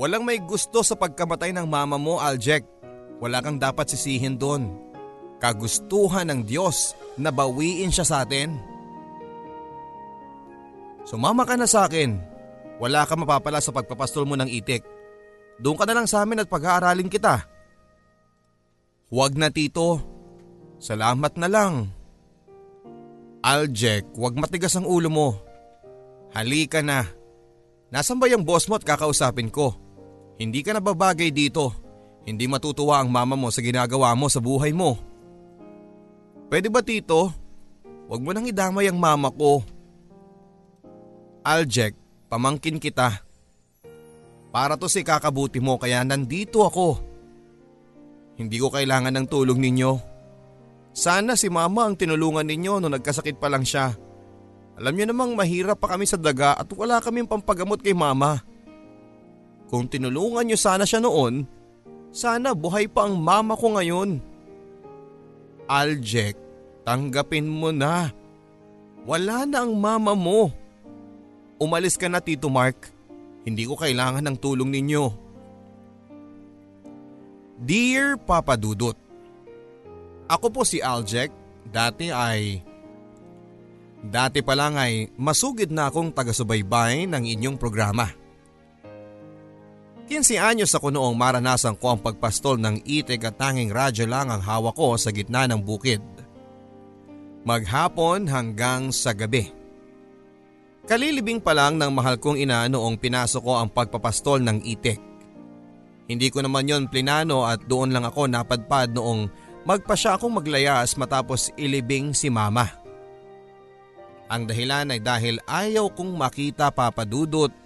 Walang may gusto sa pagkamatay ng mama mo, Aljek. Wala kang dapat sisihin doon. Kagustuhan ng Diyos na bawiin siya sa atin. Sumama ka na sa akin. Wala ka mapapala sa pagpapastol mo ng itik. Doon ka na lang sa amin at pag-aaralin kita. Huwag na tito. Salamat na lang. Aljek, huwag matigas ang ulo mo. Halika na. Nasaan ba yung boss mo at kakausapin ko? Hindi ka na babagay dito. Hindi matutuwa ang mama mo sa ginagawa mo sa buhay mo. Pwede ba tito? Huwag mo nang idamay ang mama ko. Aljek, pamangkin kita. Para to si kakabuti mo kaya nandito ako. Hindi ko kailangan ng tulong ninyo. Sana si mama ang tinulungan ninyo nung nagkasakit pa lang siya. Alam niyo namang mahirap pa kami sa daga at wala kaming pampagamot kay mama. Kung tinulungan niyo sana siya noon, sana buhay pa ang mama ko ngayon. Aljek, tanggapin mo na. Wala na ang mama mo. Umalis ka na Tito Mark. Hindi ko kailangan ng tulong ninyo. Dear Papa Dudut, Ako po si Aljek. Dati ay... Dati pa lang ay masugid na akong taga-subaybay ng inyong programa. 15 anyos ako noong maranasan ko ang pagpastol ng itig at tanging radyo lang ang hawak ko sa gitna ng bukid. Maghapon hanggang sa gabi. Kalilibing pa lang ng mahal kong ina noong pinasok ko ang pagpapastol ng itik. Hindi ko naman yon plinano at doon lang ako napadpad noong magpa siya akong maglayas matapos ilibing si mama. Ang dahilan ay dahil ayaw kong makita papadudot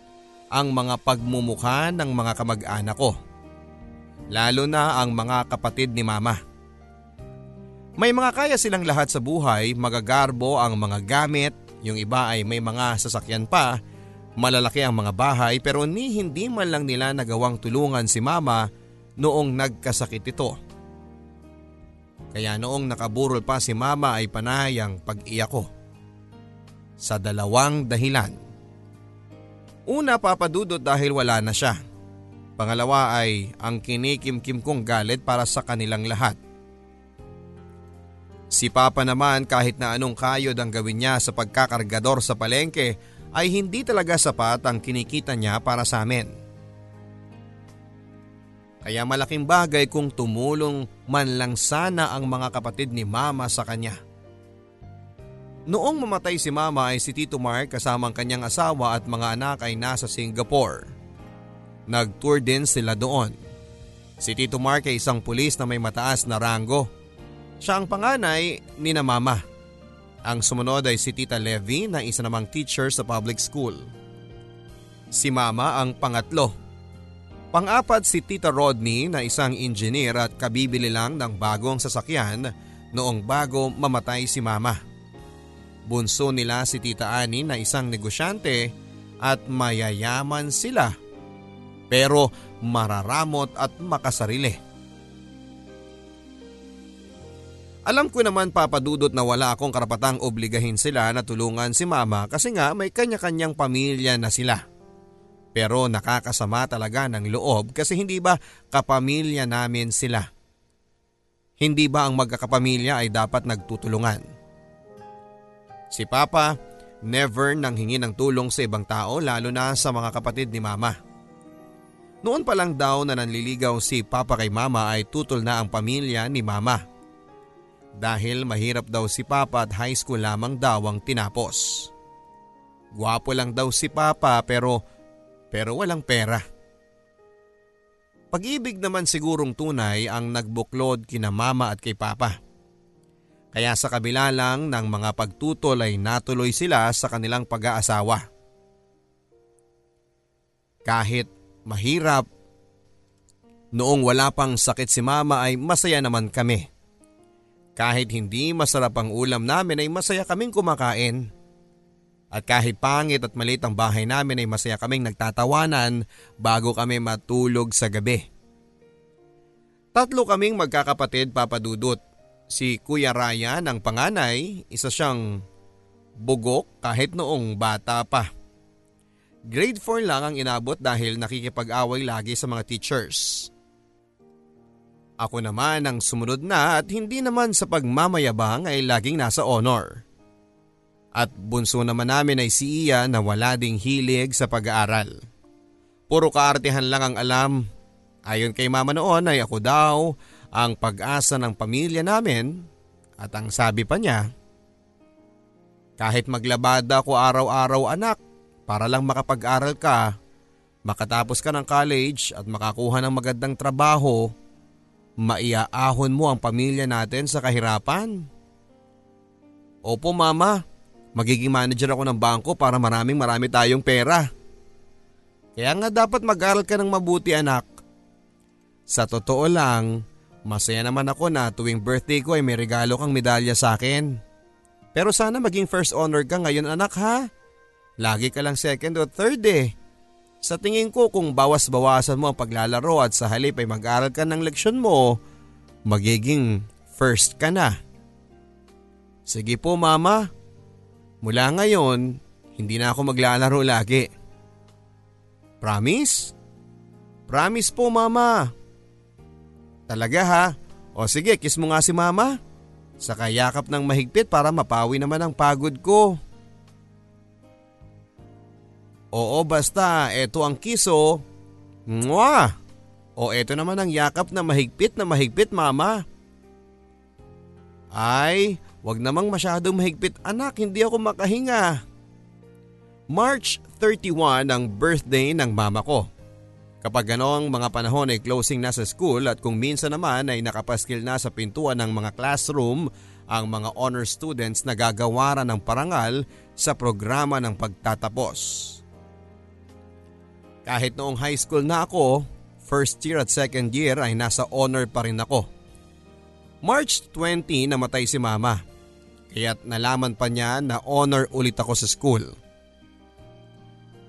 ang mga pagmumukha ng mga kamag-anak ko. Lalo na ang mga kapatid ni mama. May mga kaya silang lahat sa buhay, magagarbo ang mga gamit, yung iba ay may mga sasakyan pa, malalaki ang mga bahay pero ni hindi man lang nila nagawang tulungan si mama noong nagkasakit ito. Kaya noong nakaburol pa si mama ay panay ang pag-iyak ko. Sa dalawang dahilan. Una papadudot dahil wala na siya. Pangalawa ay ang kinikimkim kong galit para sa kanilang lahat. Si Papa naman kahit na anong kayod ang gawin niya sa pagkakargador sa palengke ay hindi talaga sapat ang kinikita niya para sa amin. Kaya malaking bagay kung tumulong man lang sana ang mga kapatid ni Mama sa kanya. Noong mamatay si Mama ay si Tito Mark kasama ang kanyang asawa at mga anak ay nasa Singapore. Nag-tour din sila doon. Si Tito Mark ay isang pulis na may mataas na ranggo. Siya ang panganay ni na Mama. Ang sumunod ay si Tita Levy na isa namang teacher sa public school. Si Mama ang pangatlo. Pang-apat si Tita Rodney na isang engineer at kabibili lang ng bagong sasakyan noong bago mamatay si Mama. Bunso nila si Tita Ani na isang negosyante at mayayaman sila pero mararamot at makasarili. Alam ko naman papadudot na wala akong karapatang obligahin sila na tulungan si mama kasi nga may kanya-kanyang pamilya na sila. Pero nakakasama talaga ng loob kasi hindi ba kapamilya namin sila? Hindi ba ang magkakapamilya ay dapat nagtutulungan? Si Papa never nang hingi ng tulong sa ibang tao lalo na sa mga kapatid ni Mama. Noon pa lang daw na nanliligaw si Papa kay Mama ay tutol na ang pamilya ni Mama. Dahil mahirap daw si Papa at high school lamang daw ang tinapos. Gwapo lang daw si Papa pero pero walang pera. Pag-ibig naman sigurong tunay ang nagbuklod kina Mama at kay Papa. Kaya sa kabila lang ng mga pagtutol ay natuloy sila sa kanilang pag-aasawa. Kahit mahirap, noong wala pang sakit si mama ay masaya naman kami. Kahit hindi masarap ang ulam namin ay masaya kaming kumakain. At kahit pangit at maliit ang bahay namin ay masaya kaming nagtatawanan bago kami matulog sa gabi. Tatlo kaming magkakapatid papadudot Si Kuya Ryan ang panganay, isa siyang bugok kahit noong bata pa. Grade 4 lang ang inabot dahil nakikipag-away lagi sa mga teachers. Ako naman ang sumunod na at hindi naman sa pagmamayabang ay laging nasa honor. At bunso naman namin ay si Iya na wala ding hilig sa pag-aaral. Puro kaartihan lang ang alam. Ayon kay mama noon ay ako daw ang pag-asa ng pamilya namin at ang sabi pa niya, kahit maglabada ako araw-araw anak para lang makapag-aral ka, makatapos ka ng college at makakuha ng magandang trabaho, maiaahon mo ang pamilya natin sa kahirapan. Opo mama, magiging manager ako ng bangko para maraming marami tayong pera. Kaya nga dapat mag-aral ka ng mabuti anak. Sa totoo lang, masaya naman ako na tuwing birthday ko ay may regalo kang medalya sa akin. Pero sana maging first honor ka ngayon anak ha. Lagi ka lang second o third eh. Sa tingin ko kung bawas-bawasan mo ang paglalaro at sa halip ay mag-aral ka ng leksyon mo, magiging first ka na. Sige po mama. Mula ngayon, hindi na ako maglalaro lagi. Promise? Promise po mama. Talaga ha? O sige, kiss mo nga si mama. Sa kayakap ng mahigpit para mapawi naman ang pagod ko. Oo basta, eto ang kiso. Mwah! O eto naman ang yakap na mahigpit na mahigpit mama. Ay, wag namang masyadong mahigpit anak, hindi ako makahinga. March 31 ang birthday ng mama ko. Kapag ganong mga panahon ay closing na sa school at kung minsan naman ay nakapaskil na sa pintuan ng mga classroom ang mga honor students na gagawaran ng parangal sa programa ng pagtatapos. Kahit noong high school na ako, first year at second year ay nasa honor pa rin ako. March 20 namatay si mama, kaya't nalaman pa niya na honor ulit ako sa school.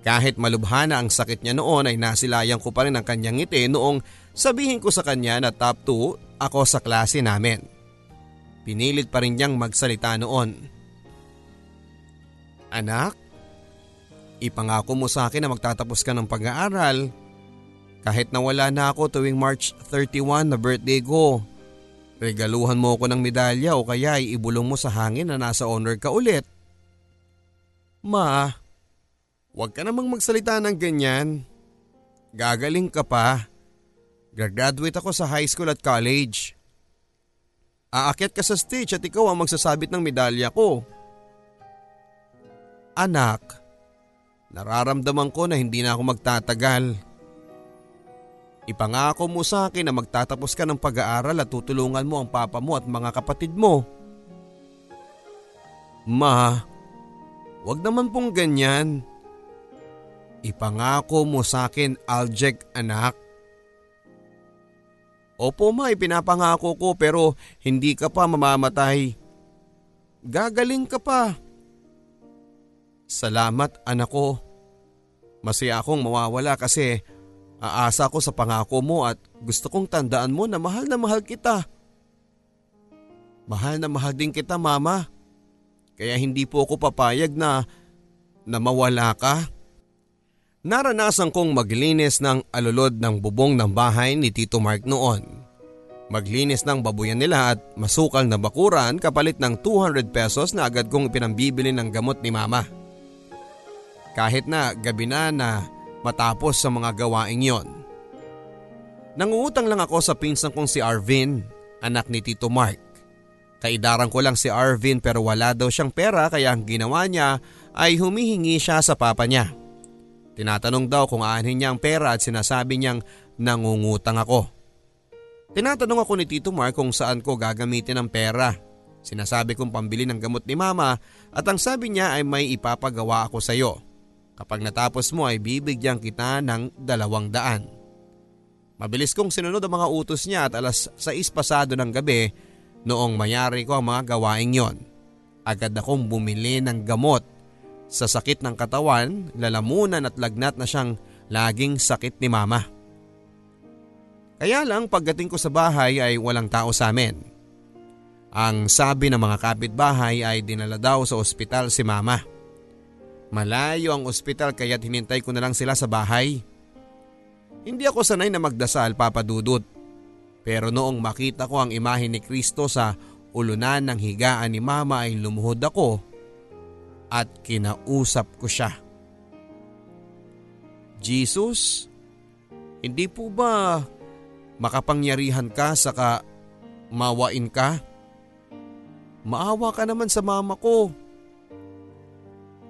Kahit malubhana ang sakit niya noon ay nasilayang ko pa rin ang kanyang ngiti noong sabihin ko sa kanya na top 2 ako sa klase namin. Pinilit pa rin niyang magsalita noon. Anak, Ipangako mo sa akin na magtatapos ka ng pag-aaral. Kahit nawala na ako tuwing March 31 na birthday ko. Regaluhan mo ako ng medalya o kaya ibulong mo sa hangin na nasa honor ka ulit. Ma, huwag ka namang magsalita ng ganyan. Gagaling ka pa. Gagraduate ako sa high school at college. Aakyat ka sa stage at ikaw ang magsasabit ng medalya ko. Anak, Nararamdaman ko na hindi na ako magtatagal. Ipangako mo sa akin na magtatapos ka ng pag-aaral at tutulungan mo ang papa mo at mga kapatid mo. Ma, wag naman pong ganyan. Ipangako mo sa akin, Aljek anak. Opo ma, ipinapangako ko pero hindi ka pa mamamatay. Gagaling ka pa. Salamat anak ko. Masaya akong mawawala kasi aasa ko sa pangako mo at gusto kong tandaan mo na mahal na mahal kita. Mahal na mahal din kita mama. Kaya hindi po ako papayag na na mawala ka. Naranasan kong maglinis ng alulod ng bubong ng bahay ni Tito Mark noon. Maglinis ng babuyan nila at masukal na bakuran kapalit ng 200 pesos na agad kong pinambibili ng gamot ni mama. Kahit na gabi na na matapos sa mga gawaing yon. Nangungutang lang ako sa pinsan kong si Arvin, anak ni Tito Mark. Kaidaran ko lang si Arvin pero wala daw siyang pera kaya ang ginawa niya ay humihingi siya sa papa niya. Tinatanong daw kung aanhin niya ang pera at sinasabi niyang nangungutang ako. Tinatanong ako ni Tito Mark kung saan ko gagamitin ang pera. Sinasabi kong pambili ng gamot ni mama at ang sabi niya ay may ipapagawa ako sa iyo. Kapag natapos mo ay bibigyan kita ng dalawang daan. Mabilis kong sinunod ang mga utos niya at alas 6 pasado ng gabi noong mayari ko ang mga gawaing yon. Agad akong bumili ng gamot sa sakit ng katawan, lalamunan at lagnat na siyang laging sakit ni mama. Kaya lang pagdating ko sa bahay ay walang tao sa amin. Ang sabi ng mga kapitbahay ay dinala daw sa ospital si mama. Malayo ang ospital kaya't hinintay ko na lang sila sa bahay. Hindi ako sanay na magdasal papadudot. Pero noong makita ko ang imahe ni Kristo sa ulunan ng higaan ni mama ay lumuhod ako at kinausap ko siya. Jesus, hindi po ba makapangyarihan ka saka mawain ka? Maawa ka naman sa mama ko.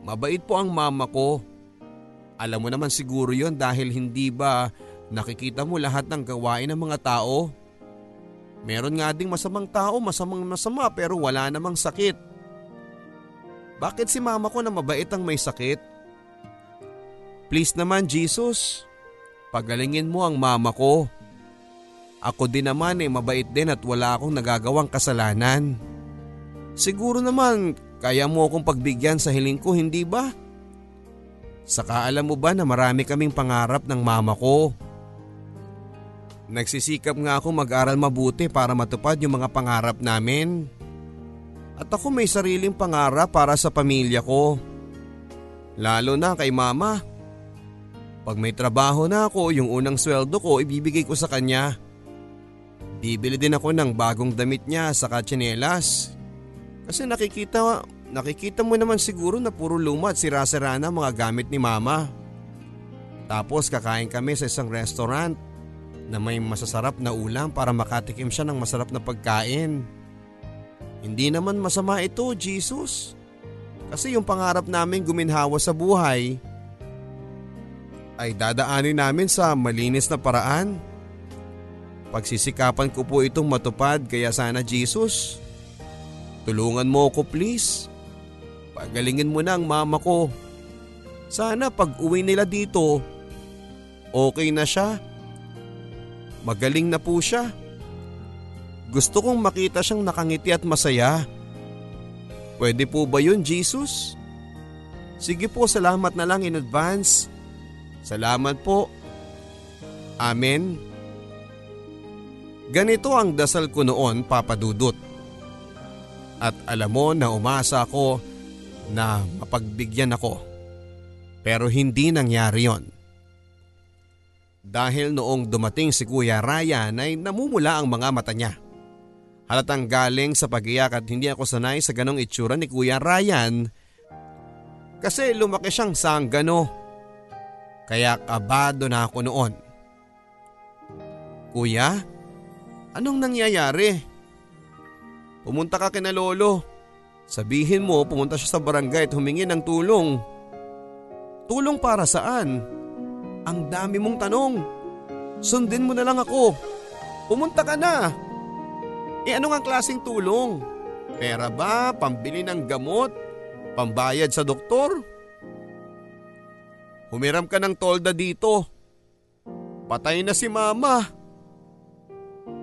Mabait po ang mama ko. Alam mo naman siguro yon dahil hindi ba nakikita mo lahat ng gawain ng mga tao? Meron nga ding masamang tao, masamang masama pero wala namang sakit. Bakit si mama ko na mabait ang may sakit? Please naman Jesus, pagalingin mo ang mama ko. Ako din naman eh mabait din at wala akong nagagawang kasalanan. Siguro naman kaya mo akong pagbigyan sa hiling ko hindi ba? Saka alam mo ba na marami kaming pangarap ng mama ko. Nagsisikap nga ako mag-aral mabuti para matupad yung mga pangarap namin. At ako may sariling pangarap para sa pamilya ko. Lalo na kay mama. Pag may trabaho na ako, yung unang sweldo ko ibibigay ko sa kanya. Bibili din ako ng bagong damit niya sa katsinelas. Kasi nakikita, nakikita mo naman siguro na puro luma at sira-sira na mga gamit ni mama. Tapos kakain kami sa isang restaurant na may masasarap na ulam para makatikim siya ng masarap na pagkain. Hindi naman masama ito, Jesus. Kasi yung pangarap namin guminhawa sa buhay ay dadaanin namin sa malinis na paraan. Pagsisikapan ko po itong matupad kaya sana Jesus, tulungan mo ako please. Pagalingin mo na ang mama ko. Sana pag uwi nila dito, okay na siya. Magaling na po siya. Gusto kong makita siyang nakangiti at masaya. Pwede po ba yun, Jesus? Sige po, salamat na lang in advance. Salamat po. Amen. Ganito ang dasal ko noon, Papa Dudut. At alam mo na umasa ako na mapagbigyan ako. Pero hindi nangyari yon. Dahil noong dumating si Kuya Ryan ay namumula ang mga mata niya. Halatang galing sa pagiyak at hindi ako sanay sa ganong itsura ni Kuya Ryan kasi lumaki siyang sanggano. Kaya kabado na ako noon. Kuya, anong nangyayari? Pumunta ka kina lolo. Sabihin mo pumunta siya sa barangay at humingi ng tulong. Tulong para saan? Ang dami mong tanong. Sundin mo na lang ako. Pumunta ka na. E ano nga klaseng tulong? Pera ba? Pambili ng gamot? Pambayad sa doktor? Humiram ka ng tolda dito. Patay na si mama.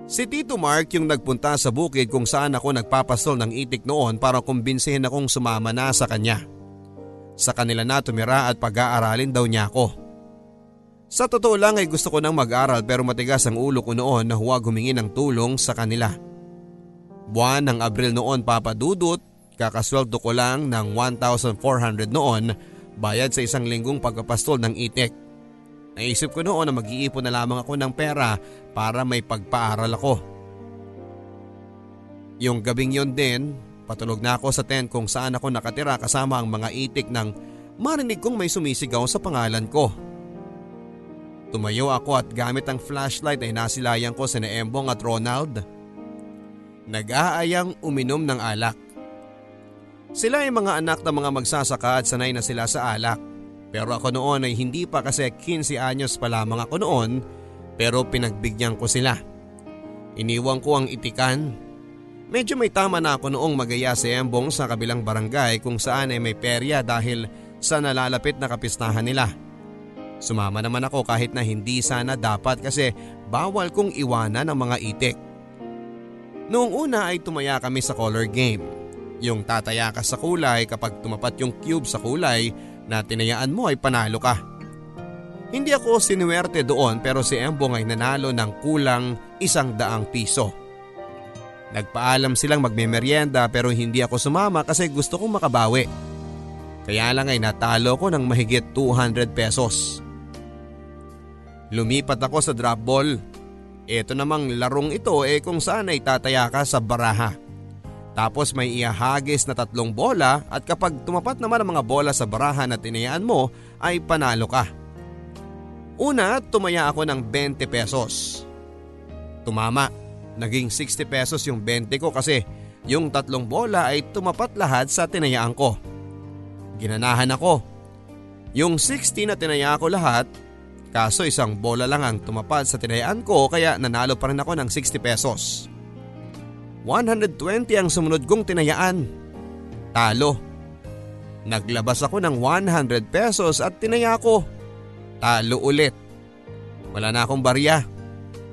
Si Tito Mark yung nagpunta sa bukid kung saan ako nagpapastol ng itik noon para kumbinsihin akong sumama na sa kanya. Sa kanila na tumira at pag-aaralin daw niya ako. Sa totoo lang ay gusto ko nang mag-aral pero matigas ang ulo ko noon na huwag humingi ng tulong sa kanila. Buwan ng Abril noon papadudot, kakasweldo ko lang ng 1,400 noon bayad sa isang linggong pagpapastol ng itik. Naisip ko noon na mag-iipon na lamang ako ng pera para may pagpaaral ako. Yung gabing yon din, patulog na ako sa tent kung saan ako nakatira kasama ang mga itik nang marinig kong may sumisigaw sa pangalan ko. Tumayo ako at gamit ang flashlight ay nasilayan ko si Embong at Ronald. Nag-aayang uminom ng alak. Sila ay mga anak ng mga magsasaka at sanay na sila sa alak. Pero ako noon ay hindi pa kasi 15 anyos pa lamang ako noon pero pinagbigyan ko sila. Iniwan ko ang itikan. Medyo may tama na ako noong magaya si Embong sa kabilang barangay kung saan ay may perya dahil sa nalalapit na kapistahan nila. Sumama naman ako kahit na hindi sana dapat kasi bawal kong iwanan ang mga itik. Noong una ay tumaya kami sa color game. Yung tataya ka sa kulay kapag tumapat yung cube sa kulay na tinayaan mo ay panalo ka. Hindi ako sinuwerte doon pero si Embong ay nanalo ng kulang isang daang piso. Nagpaalam silang magmemeryenda pero hindi ako sumama kasi gusto kong makabawi. Kaya lang ay natalo ko ng mahigit 200 pesos. Lumipat ako sa drop ball. Ito namang larong ito eh kung saan ay tataya ka sa baraha. Tapos may iahagis na tatlong bola at kapag tumapat naman ang mga bola sa baraha na tinayaan mo ay panalo ka. Una, tumaya ako ng 20 pesos. Tumama, naging 60 pesos yung 20 ko kasi yung tatlong bola ay tumapat lahat sa tinayaan ko. Ginanahan ako. Yung 60 na tinaya ko lahat, kaso isang bola lang ang tumapad sa tinayaan ko kaya nanalo pa rin ako ng 60 pesos. 120 ang sumunod kong tinayaan. Talo. Naglabas ako ng 100 pesos at tinaya ko. Talo ulit. Wala na akong barya.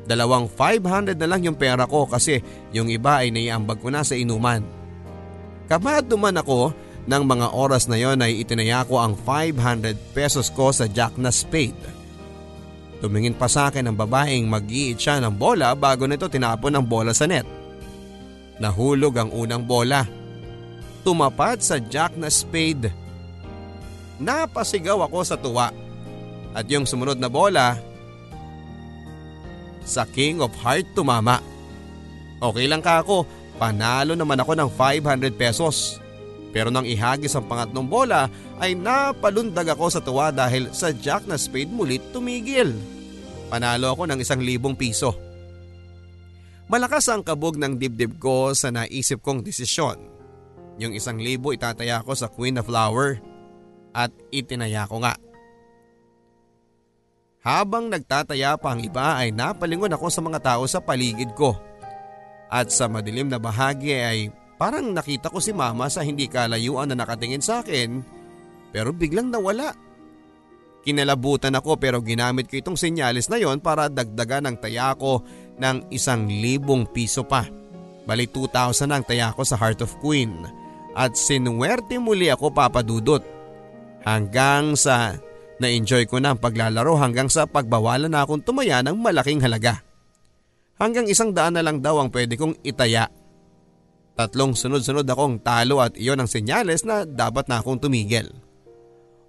Dalawang 500 na lang yung pera ko kasi yung iba ay naiambag ko na sa inuman. Kapag duman ako ng mga oras na yon ay itinaya ko ang 500 pesos ko sa jack na spade. Tumingin pa sa akin ang babaeng mag-iit siya ng bola bago nito tinapon ang bola sa net. Nahulog ang unang bola. Tumapad sa jack na spade. Napasigaw ako sa tuwa. At yung sumunod na bola, sa King of Heart tumama. Okay lang ka ako, panalo naman ako ng 500 pesos. Pero nang ihagis ang pangatlong bola ay napalundag ako sa tuwa dahil sa jack na spade mulit tumigil. Panalo ako ng isang libong piso. Malakas ang kabog ng dibdib ko sa naisip kong desisyon. Yung isang libo itataya ko sa Queen of Flower at itinaya ko nga. Habang nagtataya pa ang iba ay napalingon ako sa mga tao sa paligid ko. At sa madilim na bahagi ay parang nakita ko si mama sa hindi kalayuan na nakatingin sa akin pero biglang nawala. Kinalabutan ako pero ginamit ko itong senyalis na yon para dagdagan ang taya ko ng isang libong piso pa. Bali 2,000 ang taya ko sa Heart of Queen at sinuwerte muli ako papadudot. Hanggang sa na-enjoy ko na ang paglalaro hanggang sa pagbawalan na akong tumaya ng malaking halaga. Hanggang isang daan na lang daw ang pwede kong itaya. Tatlong sunod-sunod akong talo at iyon ang senyales na dapat na akong tumigil.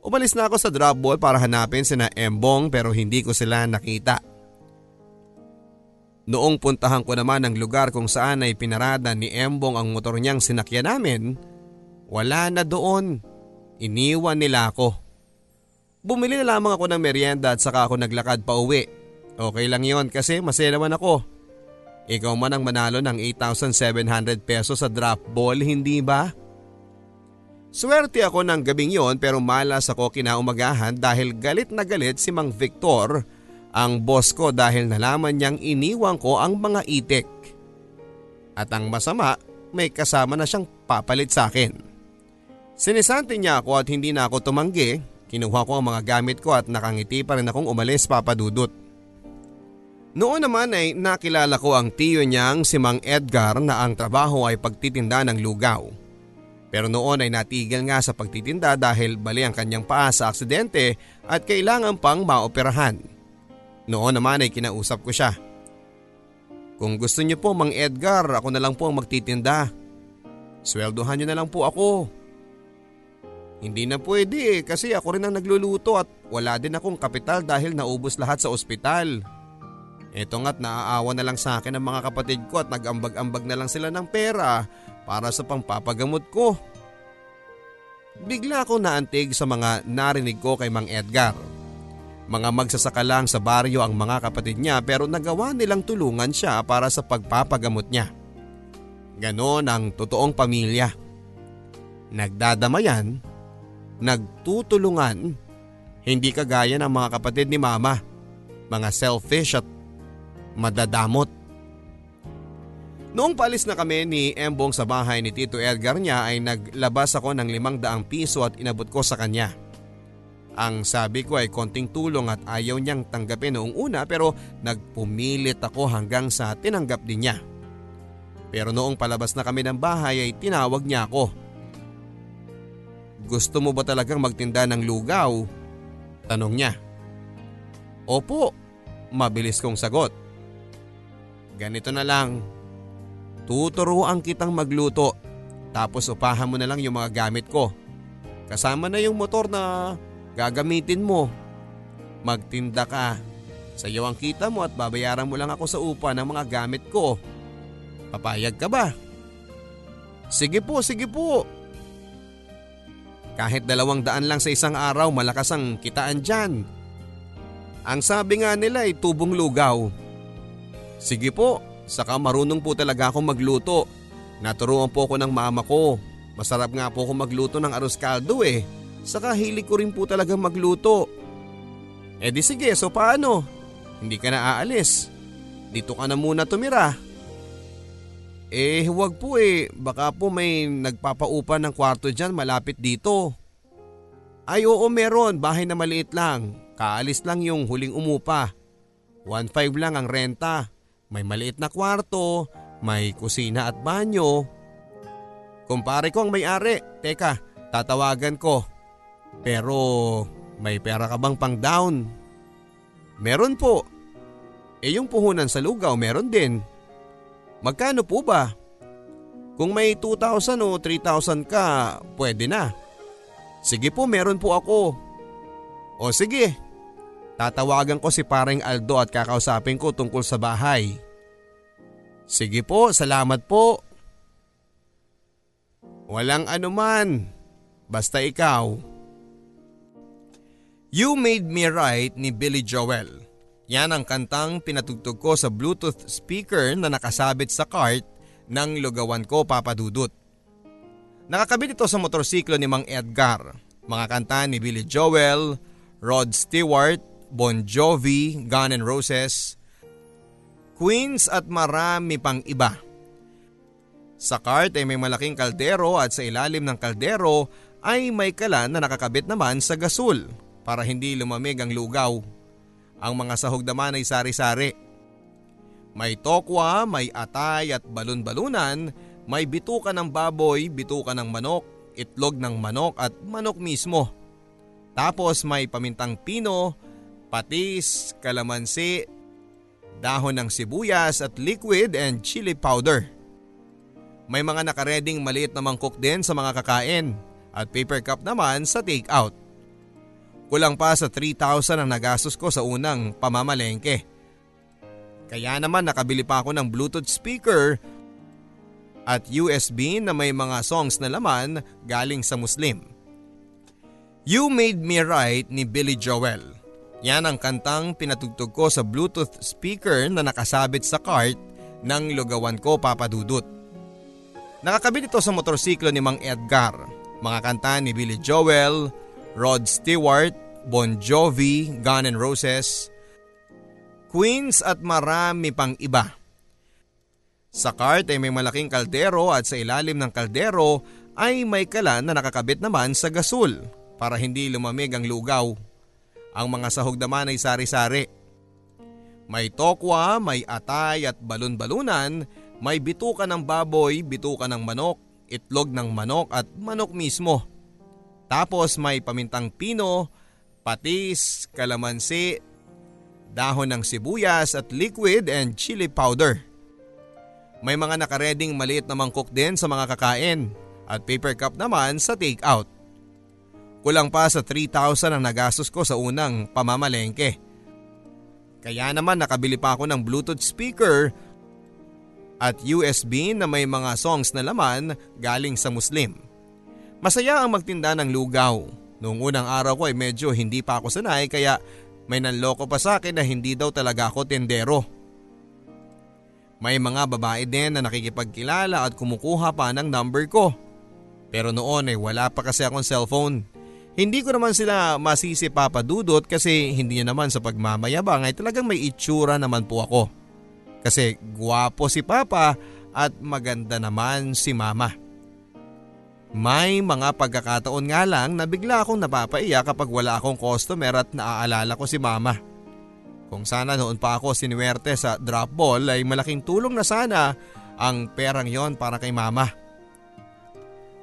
Umalis na ako sa drop ball para hanapin sina Embong pero hindi ko sila nakita. Noong puntahan ko naman ang lugar kung saan ay pinarada ni Embong ang motor niyang sinakyan namin, wala na doon. Iniwan nila ako. Bumili na lamang ako ng merienda at saka ako naglakad pa uwi. Okay lang yon kasi masaya naman ako. Ikaw man ang manalo ng 8,700 pesos sa drop ball, hindi ba? Swerte ako ng gabing yon pero malas ako kinaumagahan dahil galit na galit si Mang Victor, ang boss ko dahil nalaman niyang iniwan ko ang mga itik. At ang masama, may kasama na siyang papalit sa akin. Sinisante niya ako at hindi na ako tumanggi, kinuha ko ang mga gamit ko at nakangiti pa rin akong umalis papadudot. Noon naman ay nakilala ko ang tiyo niyang si Mang Edgar na ang trabaho ay pagtitinda ng lugaw. Pero noon ay natigil nga sa pagtitinda dahil bali ang kanyang paa sa aksidente at kailangan pang maoperahan. Noon naman ay kinausap ko siya. Kung gusto niyo po Mang Edgar, ako na lang po ang magtitinda. Sweldohan niyo na lang po ako. Hindi na pwede eh kasi ako rin ang nagluluto at wala din akong kapital dahil naubos lahat sa ospital. Ito nga't naaawa na lang sa akin ang mga kapatid ko at nag-ambag-ambag na lang sila ng pera para sa pangpapagamot ko. Bigla ako naantig sa mga narinig ko kay Mang Edgar. Mga magsasaka lang sa baryo ang mga kapatid niya pero nagawa nilang tulungan siya para sa pagpapagamot niya. Ganon ang totoong pamilya. Nagdadamayan, nagtutulungan, hindi kagaya ng mga kapatid ni mama, mga selfish at madadamot. Noong palis na kami ni Embong sa bahay ni Tito Edgar niya ay naglabas ako ng limang daang piso at inabot ko sa kanya. Ang sabi ko ay konting tulong at ayaw niyang tanggapin noong una pero nagpumilit ako hanggang sa tinanggap din niya. Pero noong palabas na kami ng bahay ay tinawag niya ako. Gusto mo ba talagang magtinda ng lugaw? Tanong niya. Opo, mabilis kong sagot. Ganito na lang, Tuturuan kitang magluto tapos upahan mo na lang yung mga gamit ko. Kasama na yung motor na gagamitin mo. Magtinda ka. Sa iyo ang kita mo at babayaran mo lang ako sa upa ng mga gamit ko. Papayag ka ba? Sige po, sige po. Kahit dalawang daan lang sa isang araw malakas ang kitaan dyan. Ang sabi nga nila ay tubong lugaw. Sige po, saka marunong po talaga akong magluto. Naturuan po ako ng mama ko. Masarap nga po ako magluto ng arroz caldo eh. Saka hilig ko rin po talaga magluto. Eh di sige, so paano? Hindi ka na aalis. Dito ka na muna tumira. Eh huwag po eh, baka po may nagpapaupa ng kwarto dyan malapit dito. Ay oo meron, bahay na maliit lang. Kaalis lang yung huling umupa. 1.5 lang ang renta. May maliit na kwarto, may kusina at banyo. Kumpare ko ang may-ari. Teka, tatawagan ko. Pero may pera ka bang pang down? Meron po. Eh yung puhunan sa lugaw meron din. Magkano po ba? Kung may 2,000 o 3,000 ka, pwede na. Sige po, meron po ako. O sige, tatawagan ko si paring Aldo at kakausapin ko tungkol sa bahay. Sige po, salamat po. Walang anuman, basta ikaw. You Made Me Right ni Billy Joel. Yan ang kantang pinatugtog ko sa Bluetooth speaker na nakasabit sa cart ng lugawan ko papadudot. Nakakabit ito sa motorsiklo ni Mang Edgar. Mga kanta ni Billy Joel, Rod Stewart, Bon Jovi, Gun N' Roses, Queens at marami pang iba. Sa cart ay may malaking kaldero at sa ilalim ng kaldero ay may kalan na nakakabit naman sa gasol para hindi lumamig ang lugaw. Ang mga sahog naman ay sari-sari. May tokwa, may atay at balon-balunan, may bituka ng baboy, bituka ng manok, itlog ng manok at manok mismo. Tapos may pamintang pino, patis, kalamansi, dahon ng sibuyas at liquid and chili powder. May mga nakareding maliit na mangkok din sa mga kakain at paper cup naman sa take out. Kulang pa sa 3,000 ang nagastos ko sa unang pamamalengke. Kaya naman nakabili pa ako ng Bluetooth speaker at USB na may mga songs na laman galing sa Muslim. You Made Me Right ni Billy Joel. Yan ang kantang pinatugtog ko sa Bluetooth speaker na nakasabit sa cart ng lugawan ko papadudot. Nakakabit ito sa motorsiklo ni Mang Edgar. Mga kanta ni Billy Joel, Rod Stewart, Bon Jovi, Gun N' Roses, Queens at marami pang iba. Sa cart ay may malaking kaldero at sa ilalim ng kaldero ay may kalan na nakakabit naman sa gasol para hindi lumamig ang lugaw. Ang mga sahog naman ay sari-sari. May tokwa, may atay at balon-balunan, may bituka ng baboy, bituka ng manok, itlog ng manok at manok mismo. Tapos may pamintang pino, patis, kalamansi, dahon ng sibuyas at liquid and chili powder. May mga nakareding maliit na mangkok din sa mga kakain at paper cup naman sa take out. Kulang pa sa 3,000 ang nagastos ko sa unang pamamalengke. Kaya naman nakabili pa ako ng Bluetooth speaker at USB na may mga songs na laman galing sa Muslim. Masaya ang magtinda ng lugaw. Noong unang araw ko ay medyo hindi pa ako sanay kaya may nanloko pa sa akin na hindi daw talaga ako tendero. May mga babae din na nakikipagkilala at kumukuha pa ng number ko. Pero noon ay wala pa kasi akong cellphone. Hindi ko naman sila masisi papadudot kasi hindi niya naman sa pagmamayabang ay talagang may itsura naman po ako. Kasi guwapo si Papa at maganda naman si Mama. May mga pagkakataon nga lang na bigla akong napapaiyak kapag wala akong customer at naaalala ko si mama. Kung sana noon pa ako sinuwerte sa drop ball ay malaking tulong na sana ang perang yon para kay mama.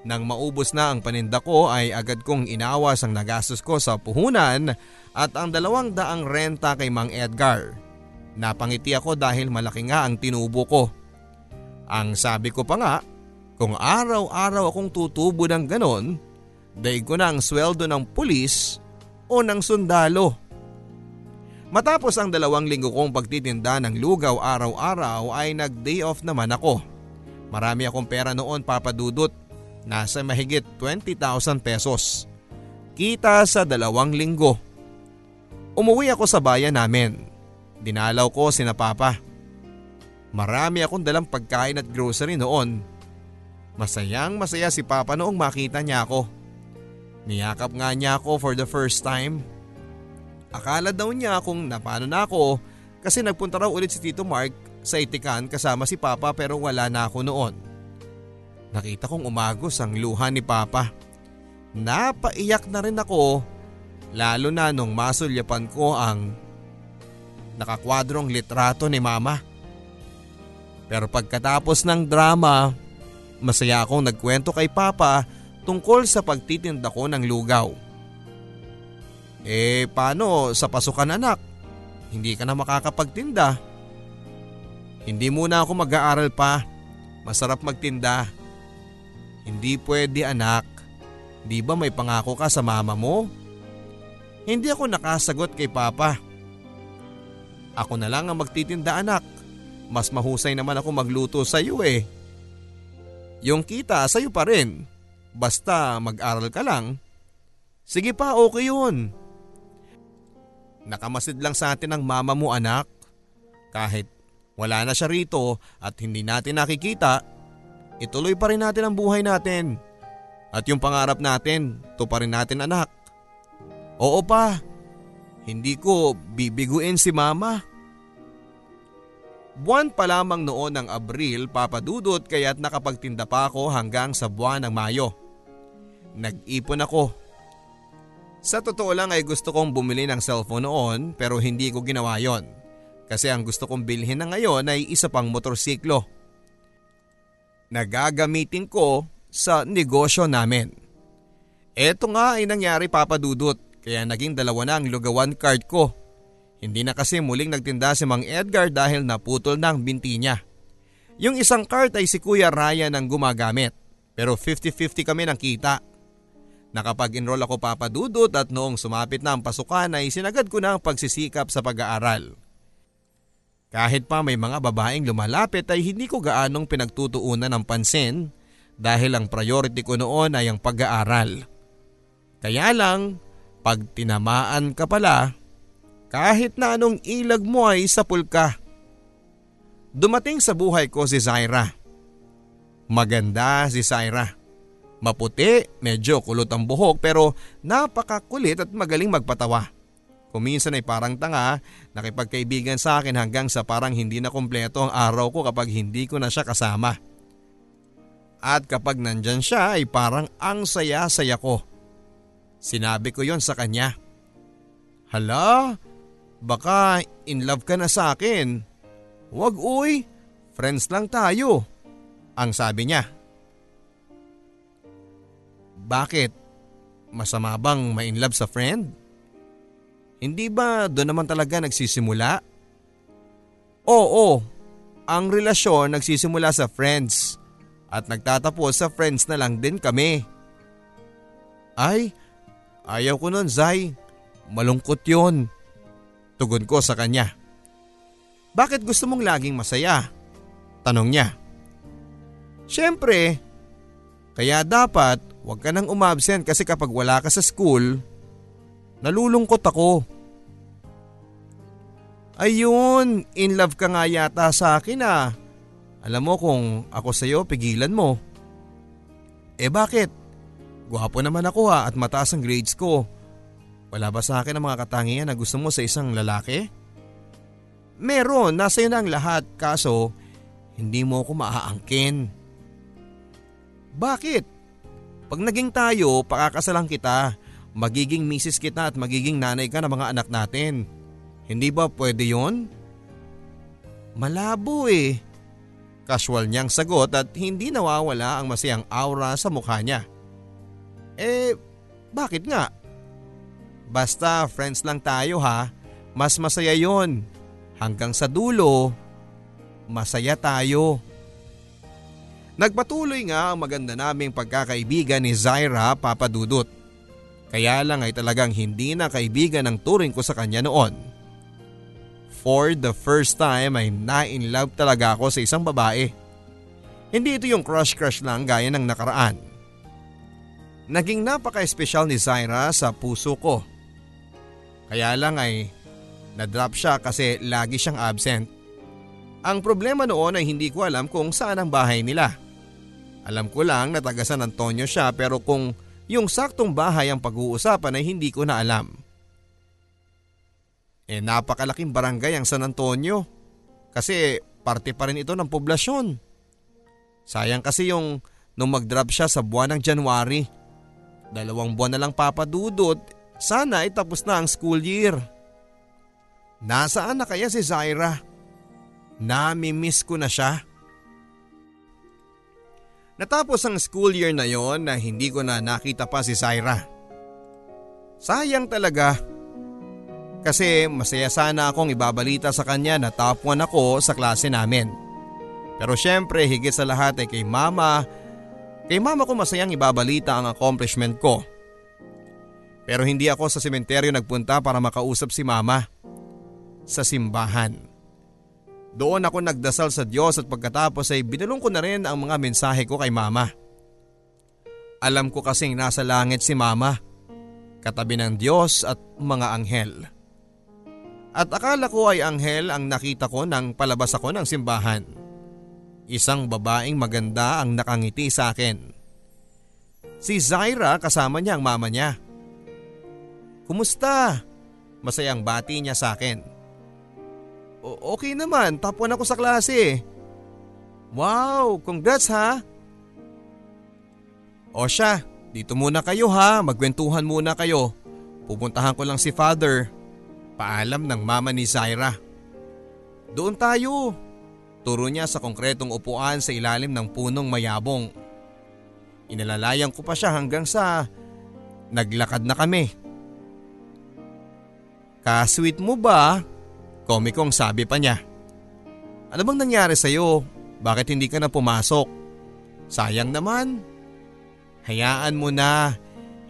Nang maubos na ang paninda ko ay agad kong inawas ang nagastos ko sa puhunan at ang dalawang daang renta kay Mang Edgar. Napangiti ako dahil malaki nga ang tinubo ko. Ang sabi ko pa nga kung araw-araw akong tutubo ng ganon, Daig ko na ang sweldo ng pulis o ng sundalo. Matapos ang dalawang linggo kong pagtitinda ng lugaw araw-araw ay nag-day off naman ako. Marami akong pera noon papadudot. Nasa mahigit 20,000 pesos. Kita sa dalawang linggo. Umuwi ako sa bayan namin. Dinalaw ko sina papa. Marami akong dalang pagkain at grocery noon. Masayang masaya si papa noong makita niya ako. Niyakap nga niya ako for the first time. Akala daw niya kung napano na ako kasi nagpunta raw ulit si Tito Mark sa itikan kasama si Papa pero wala na ako noon. Nakita kong umagos ang luha ni Papa. Napaiyak na rin ako lalo na nung masulyapan ko ang nakakwadrong litrato ni Mama. Pero pagkatapos ng drama, masaya akong nagkwento kay Papa tungkol sa pagtitinda ko ng lugaw. Eh paano sa pasukan anak? Hindi ka na makakapagtinda. Hindi muna ako mag-aaral pa. Masarap magtinda. Hindi pwede anak. Di ba may pangako ka sa mama mo? Hindi ako nakasagot kay papa. Ako na lang ang magtitinda anak. Mas mahusay naman ako magluto sa iyo eh. Yung kita sa iyo pa rin. Basta mag-aral ka lang. Sige pa, okay yun. Nakamasid lang sa atin ang mama mo anak. Kahit wala na siya rito at hindi natin nakikita, ituloy pa rin natin ang buhay natin. At yung pangarap natin, to pa rin natin anak. Oo pa, hindi ko bibiguin si mama. Buwan pa lamang noon ng Abril papadudot kaya't nakapagtinda pa ako hanggang sa buwan ng Mayo. Nag-ipon ako sa totoo lang ay gusto kong bumili ng cellphone noon pero hindi ko ginawa yon. Kasi ang gusto kong bilhin na ngayon ay isa pang motorsiklo. Nagagamitin ko sa negosyo namin. Ito nga ay nangyari papadudot kaya naging dalawa na ang lugawan card ko. Hindi na kasi muling nagtinda si Mang Edgar dahil naputol na ang binti niya. Yung isang card ay si Kuya Ryan ang gumagamit pero 50-50 kami ng kita. Nakapag-enroll ako papadudot at noong sumapit na ang pasukan ay sinagad ko na ang pagsisikap sa pag-aaral. Kahit pa may mga babaeng lumalapit ay hindi ko gaanong pinagtutuunan ng pansin dahil ang priority ko noon ay ang pag-aaral. Kaya lang, pag tinamaan ka pala, kahit na anong ilag mo ay sapul ka. Dumating sa buhay ko si Zaira. Maganda si Zaira. Maputi, medyo kulot ang buhok pero napakakulit at magaling magpatawa. Kuminsan ay parang tanga, nakipagkaibigan sa akin hanggang sa parang hindi na kompleto ang araw ko kapag hindi ko na siya kasama. At kapag nandyan siya ay parang ang saya-saya ko. Sinabi ko yon sa kanya. Hala, baka in love ka na sa akin. Wag uy, friends lang tayo. Ang sabi niya. Bakit? Masama bang ma-inlove sa friend? Hindi ba doon naman talaga nagsisimula? Oo, ang relasyon nagsisimula sa friends at nagtatapos sa friends na lang din kami. Ay, ayaw ko nun Zay. Malungkot yon. Tugon ko sa kanya. Bakit gusto mong laging masaya? Tanong niya. Siyempre, kaya dapat Huwag ka nang umabsent kasi kapag wala ka sa school, nalulungkot ako. Ayun, in love ka nga yata sa akin ah. Alam mo kung ako sa'yo, pigilan mo. Eh bakit? Gwapo naman ako ha at mataas ang grades ko. Wala ba sa akin ang mga katangian na gusto mo sa isang lalaki? Meron, nasa iyo na ang lahat kaso hindi mo ako maaangkin. Bakit? Pag naging tayo, pakakasalang kita. Magiging misis kita at magiging nanay ka ng mga anak natin. Hindi ba pwede yon? Malabo eh. Casual niyang sagot at hindi nawawala ang masayang aura sa mukha niya. Eh, bakit nga? Basta friends lang tayo ha, mas masaya yon. Hanggang sa dulo, masaya tayo. Nagpatuloy nga ang maganda naming pagkakaibigan ni Zaira Papadudot. Kaya lang ay talagang hindi na kaibigan ang turing ko sa kanya noon. For the first time ay na-in love talaga ako sa isang babae. Hindi ito yung crush-crush lang gaya ng nakaraan. Naging napaka-espesyal ni Zaira sa puso ko. Kaya lang ay na-drop siya kasi lagi siyang absent. Ang problema noon ay hindi ko alam kung saan ang bahay nila. Alam ko lang na taga San Antonio siya pero kung yung saktong bahay ang pag-uusapan ay hindi ko na alam. Eh napakalaking barangay ang San Antonio kasi parte pa rin ito ng poblasyon. Sayang kasi yung nung mag-drop siya sa buwan ng January. Dalawang buwan na lang papadudod, sana ay tapos na ang school year. Nasaan na kaya si Zaira? Nami-miss ko na siya. Natapos ang school year na yon na hindi ko na nakita pa si Zaira. Sayang talaga. Kasi masaya sana akong ibabalita sa kanya na top 1 ako sa klase namin. Pero syempre higit sa lahat ay kay mama, kay mama ko masayang ibabalita ang accomplishment ko. Pero hindi ako sa sementeryo nagpunta para makausap si mama. Sa simbahan. Doon ako nagdasal sa Diyos at pagkatapos ay binulong ko na rin ang mga mensahe ko kay mama. Alam ko kasing nasa langit si mama, katabi ng Diyos at mga anghel. At akala ko ay anghel ang nakita ko nang palabas ako ng simbahan. Isang babaeng maganda ang nakangiti sa akin. Si Zaira kasama niya ang mama niya. Kumusta? Masayang bati niya sa akin okay naman, top 1 ako sa klase. Wow, congrats ha. O siya, dito muna kayo ha, magkwentuhan muna kayo. Pupuntahan ko lang si father. Paalam ng mama ni Zaira. Doon tayo. Turo niya sa konkretong upuan sa ilalim ng punong mayabong. Inalalayan ko pa siya hanggang sa naglakad na kami. Kasweet mo ba? Komikong sabi pa niya. Ano bang nangyari sa iyo? Bakit hindi ka na pumasok? Sayang naman. Hayaan mo na.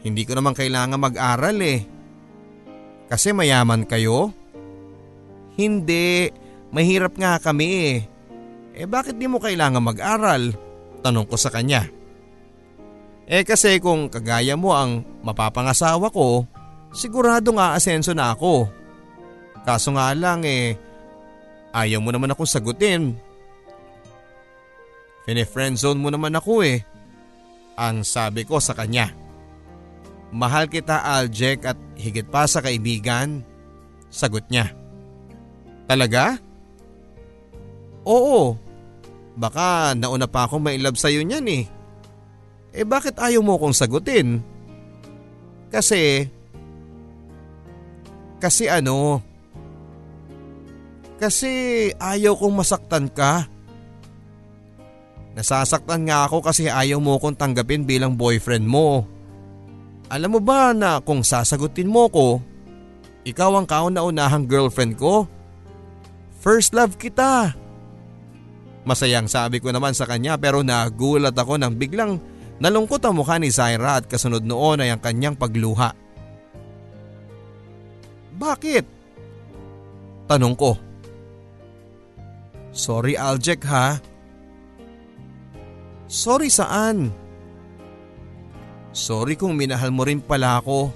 Hindi ko naman kailangan mag-aral eh. Kasi mayaman kayo? Hindi. Mahirap nga kami eh. Eh bakit di mo kailangan mag-aral? Tanong ko sa kanya. Eh kasi kung kagaya mo ang mapapangasawa ko, sigurado nga asenso na ako. Kaso nga lang eh, ayaw mo naman akong sagutin. Fine-friendzone mo naman ako eh. Ang sabi ko sa kanya. Mahal kita Aljek at higit pa sa kaibigan. Sagot niya. Talaga? Oo. Baka nauna pa akong mailab sa'yo niyan eh. Eh bakit ayaw mo kong sagutin? Kasi… Kasi ano, kasi ayaw kong masaktan ka. Nasasaktan nga ako kasi ayaw mo kong tanggapin bilang boyfriend mo. Alam mo ba na kung sasagutin mo ko, ikaw ang kauna-unahang girlfriend ko? First love kita. Masayang sabi ko naman sa kanya pero nagulat ako nang biglang nalungkot ang mukha ni Zaira at kasunod noon ay ang kanyang pagluha. Bakit? Tanong ko. Sorry Aljek ha. Sorry saan? Sorry kung minahal mo rin pala ako.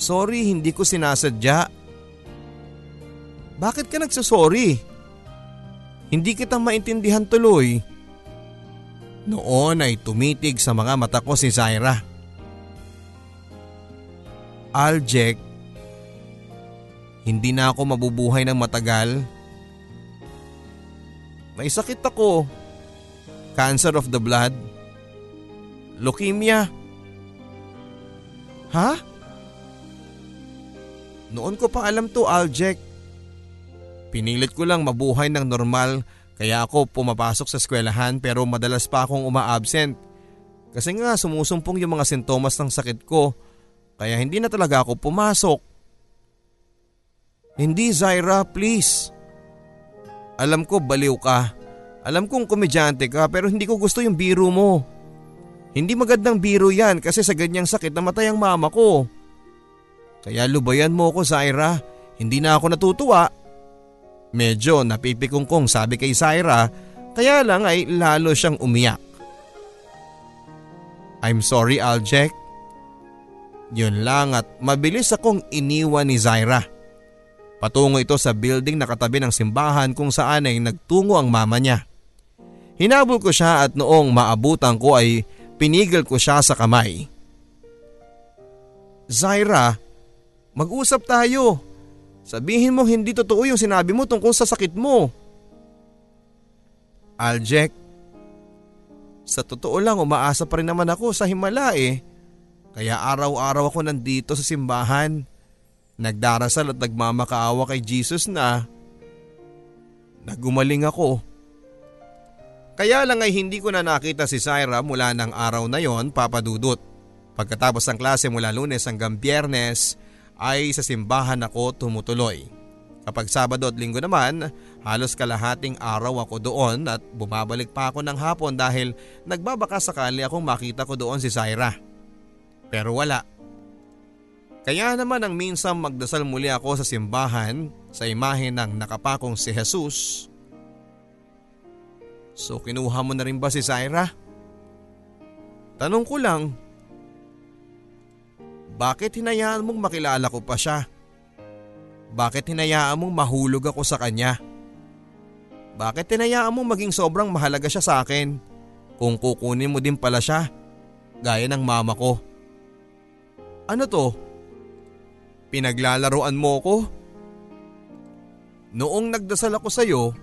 Sorry hindi ko sinasadya. Bakit ka nagsasorry? Hindi kita maintindihan tuloy. Noon ay tumitig sa mga mata ko si Zaira. Aljek, hindi na ako mabubuhay ng matagal. May sakit ako. Cancer of the blood. Leukemia. Ha? Noon ko pa alam to Aljek. Pinilit ko lang mabuhay ng normal kaya ako pumapasok sa eskwelahan pero madalas pa akong uma-absent. Kasi nga sumusumpong yung mga sintomas ng sakit ko kaya hindi na talaga ako pumasok. Hindi Zaira, please. Alam ko baliw ka Alam kong komedyante ka pero hindi ko gusto yung biro mo. Hindi magandang biro yan kasi sa ganyang sakit namatay ang mama ko. Kaya lubayan mo ko Zaira, hindi na ako natutuwa. Medyo napipikong sabi kay Zaira kaya lang ay lalo siyang umiyak. I'm sorry Aljek. Yun lang at mabilis akong iniwan ni Zaira. Patungo ito sa building na katabi ng simbahan kung saan ay nagtungo ang mama niya. Hinabol ko siya at noong maabutan ko ay pinigil ko siya sa kamay. Zaira, mag-usap tayo. Sabihin mo hindi totoo yung sinabi mo tungkol sa sakit mo. Aljek, sa totoo lang umaasa pa rin naman ako sa himala eh. Kaya araw-araw ako nandito sa simbahan. Nagdarasal at nagmamakaawa kay Jesus na nagumaling ako. Kaya lang ay hindi ko na nakita si Syra mula ng araw na yon papadudot. Pagkatapos ng klase mula lunes hanggang biyernes ay sa simbahan ako tumutuloy. Kapag Sabado at Linggo naman, halos kalahating araw ako doon at bumabalik pa ako ng hapon dahil nagbabaka sakali akong makita ko doon si Syra. Pero wala. Kaya naman ang minsan magdasal muli ako sa simbahan sa imahe ng nakapakong si Jesus So kinuha mo na rin ba si Syra? Tanong ko lang, bakit hinayaan mong makilala ko pa siya? Bakit hinayaan mong mahulog ako sa kanya? Bakit hinayaan mong maging sobrang mahalaga siya sa akin kung kukunin mo din pala siya gaya ng mama ko? Ano to? Pinaglalaroan mo ko? Noong nagdasal ako sa iyo,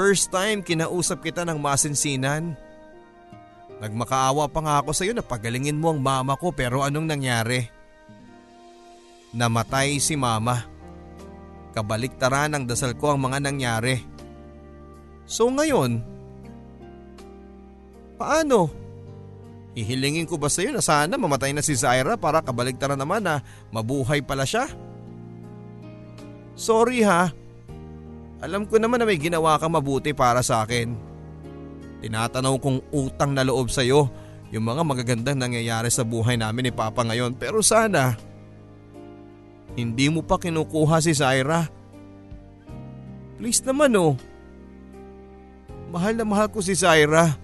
First time kinausap kita ng masinsinan. Nagmakaawa pa nga ako sa iyo na pagalingin mo ang mama ko pero anong nangyari? Namatay si mama. Kabaliktaran ng dasal ko ang mga nangyari. So ngayon, paano? Hihilingin ko ba sa iyo na sana mamatay na si Zaira para kabaligtaran naman na mabuhay pala siya? Sorry ha, alam ko naman na may ginawa kang mabuti para sa akin. Tinatanaw kong utang na loob sa iyo yung mga magagandang nangyayari sa buhay namin ni Papa ngayon pero sana hindi mo pa kinukuha si Zaira. Please naman oh. Mahal na mahal ko si Zaira.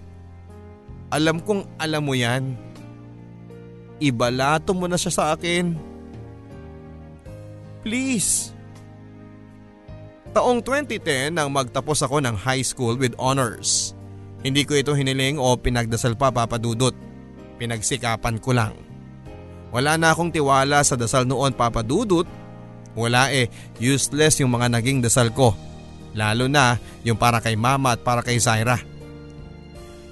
Alam kong alam mo yan. Ibalato mo na siya sa akin. Please. Taong 2010 nang magtapos ako ng high school with honors. Hindi ko ito hiniling o pinagdasal pa papadudot. Pinagsikapan ko lang. Wala na akong tiwala sa dasal noon papadudot. Wala eh, useless yung mga naging dasal ko. Lalo na yung para kay mama at para kay Zaira.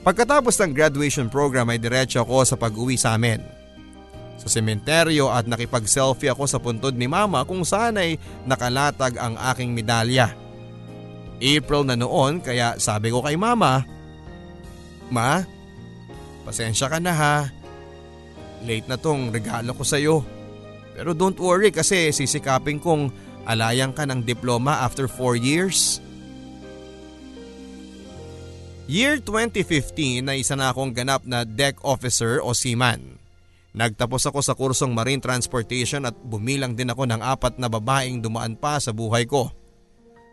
Pagkatapos ng graduation program ay diretso ako sa pag-uwi sa amin sa sementeryo at nakipag-selfie ako sa puntod ni mama kung saan ay nakalatag ang aking medalya. April na noon kaya sabi ko kay mama, Ma, pasensya ka na ha. Late na tong regalo ko sa iyo. Pero don't worry kasi sisikapin kong alayang ka ng diploma after 4 years. Year 2015 na isa na akong ganap na deck officer o seaman. Nagtapos ako sa kursong Marine Transportation at bumilang din ako ng apat na babaeng dumaan pa sa buhay ko.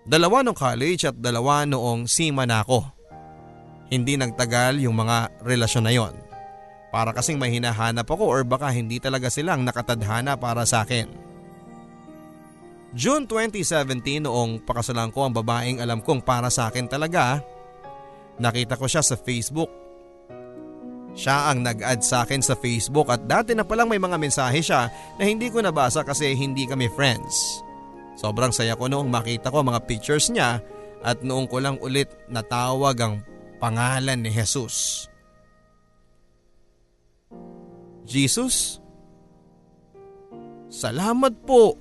Dalawa noong college at dalawa noong sima na ako. Hindi nagtagal yung mga relasyon na yon. Para kasing may hinahanap ako or baka hindi talaga silang nakatadhana para sa akin. June 2017 noong pakasalan ko ang babaeng alam kong para sa akin talaga. Nakita ko siya sa Facebook siya ang nag-add sa akin sa Facebook at dati na palang may mga mensahe siya na hindi ko nabasa kasi hindi kami friends. Sobrang saya ko noong makita ko mga pictures niya at noong ko lang ulit natawag ang pangalan ni Jesus. Jesus? Salamat po.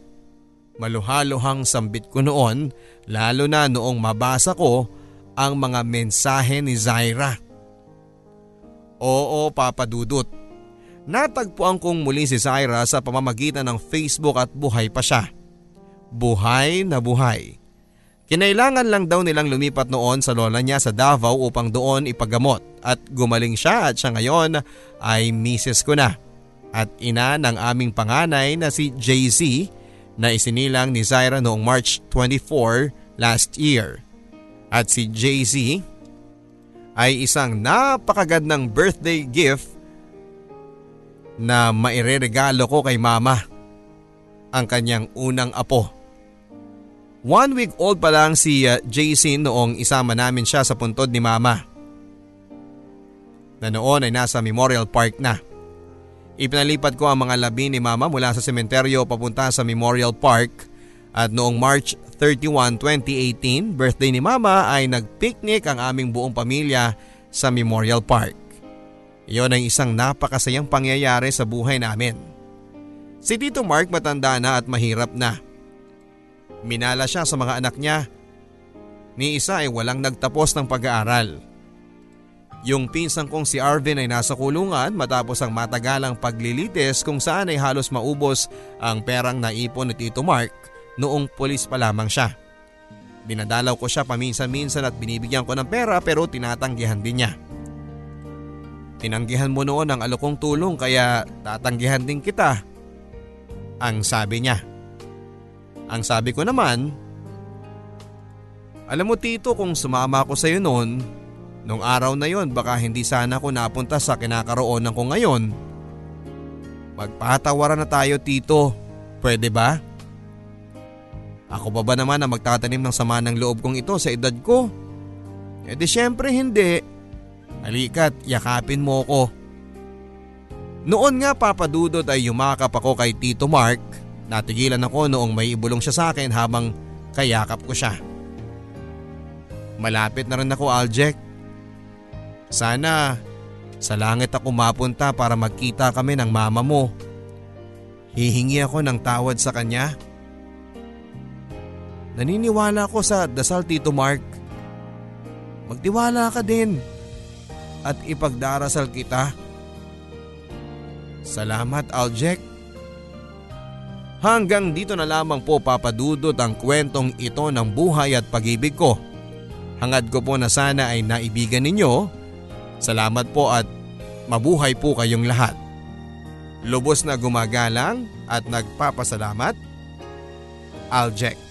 Maluhaluhang sambit ko noon lalo na noong mabasa ko ang mga mensahe ni Zaira. Oo, Papa Dudut. Natagpuan kong muli si Zaira sa pamamagitan ng Facebook at buhay pa siya. Buhay na buhay. Kinailangan lang daw nilang lumipat noon sa lola niya sa Davao upang doon ipagamot at gumaling siya at siya ngayon ay misis ko na at ina ng aming panganay na si JC na isinilang ni Zaira noong March 24 last year. At si JC ay isang napakagandang birthday gift na maireregalo ko kay mama ang kanyang unang apo. One week old pa lang si uh, JC noong isama namin siya sa puntod ni mama. Na noon ay nasa Memorial Park na. Ipinalipat ko ang mga labi ni mama mula sa sementeryo papunta sa Memorial Park at noong March 31, 2018, birthday ni mama ay nagpicnic ang aming buong pamilya sa Memorial Park. Iyon ay isang napakasayang pangyayari sa buhay namin. Si Tito Mark matanda na at mahirap na. Minala siya sa mga anak niya. Ni isa ay walang nagtapos ng pag-aaral. Yung pinsang kong si Arvin ay nasa kulungan matapos ang matagalang paglilitis kung saan ay halos maubos ang perang naipon ni Tito Mark noong pulis pa lamang siya. Dinadalaw ko siya paminsan-minsan at binibigyan ko ng pera pero tinatanggihan din niya. Tinanggihan mo noon ang alokong tulong kaya tatanggihan din kita. Ang sabi niya. Ang sabi ko naman, alam mo tito kung sumama ako sa iyo noon, nung araw na yon baka hindi sana ako napunta sa kinakaroonan ko ngayon. Magpatawaran na tayo tito, pwede ba? Ako pa ba naman na magtatanim ng sama ng loob kong ito sa edad ko? E di syempre hindi. Halika't yakapin mo ko. Noon nga papadudot ay yumakap ako kay Tito Mark Natigilan ako noong may ibulong siya sa akin habang kayakap ko siya. Malapit na rin ako Aljek. Sana sa langit ako mapunta para magkita kami ng mama mo. Hihingi ako ng tawad sa kanya. Naniniwala ako sa dasal Tito Mark. Magtiwala ka din at ipagdarasal kita. Salamat Aljek. Hanggang dito na lamang po papadudot ang kwentong ito ng buhay at pag-ibig ko. Hangad ko po na sana ay naibigan ninyo. Salamat po at mabuhay po kayong lahat. Lubos na gumagalang at nagpapasalamat. Aljek.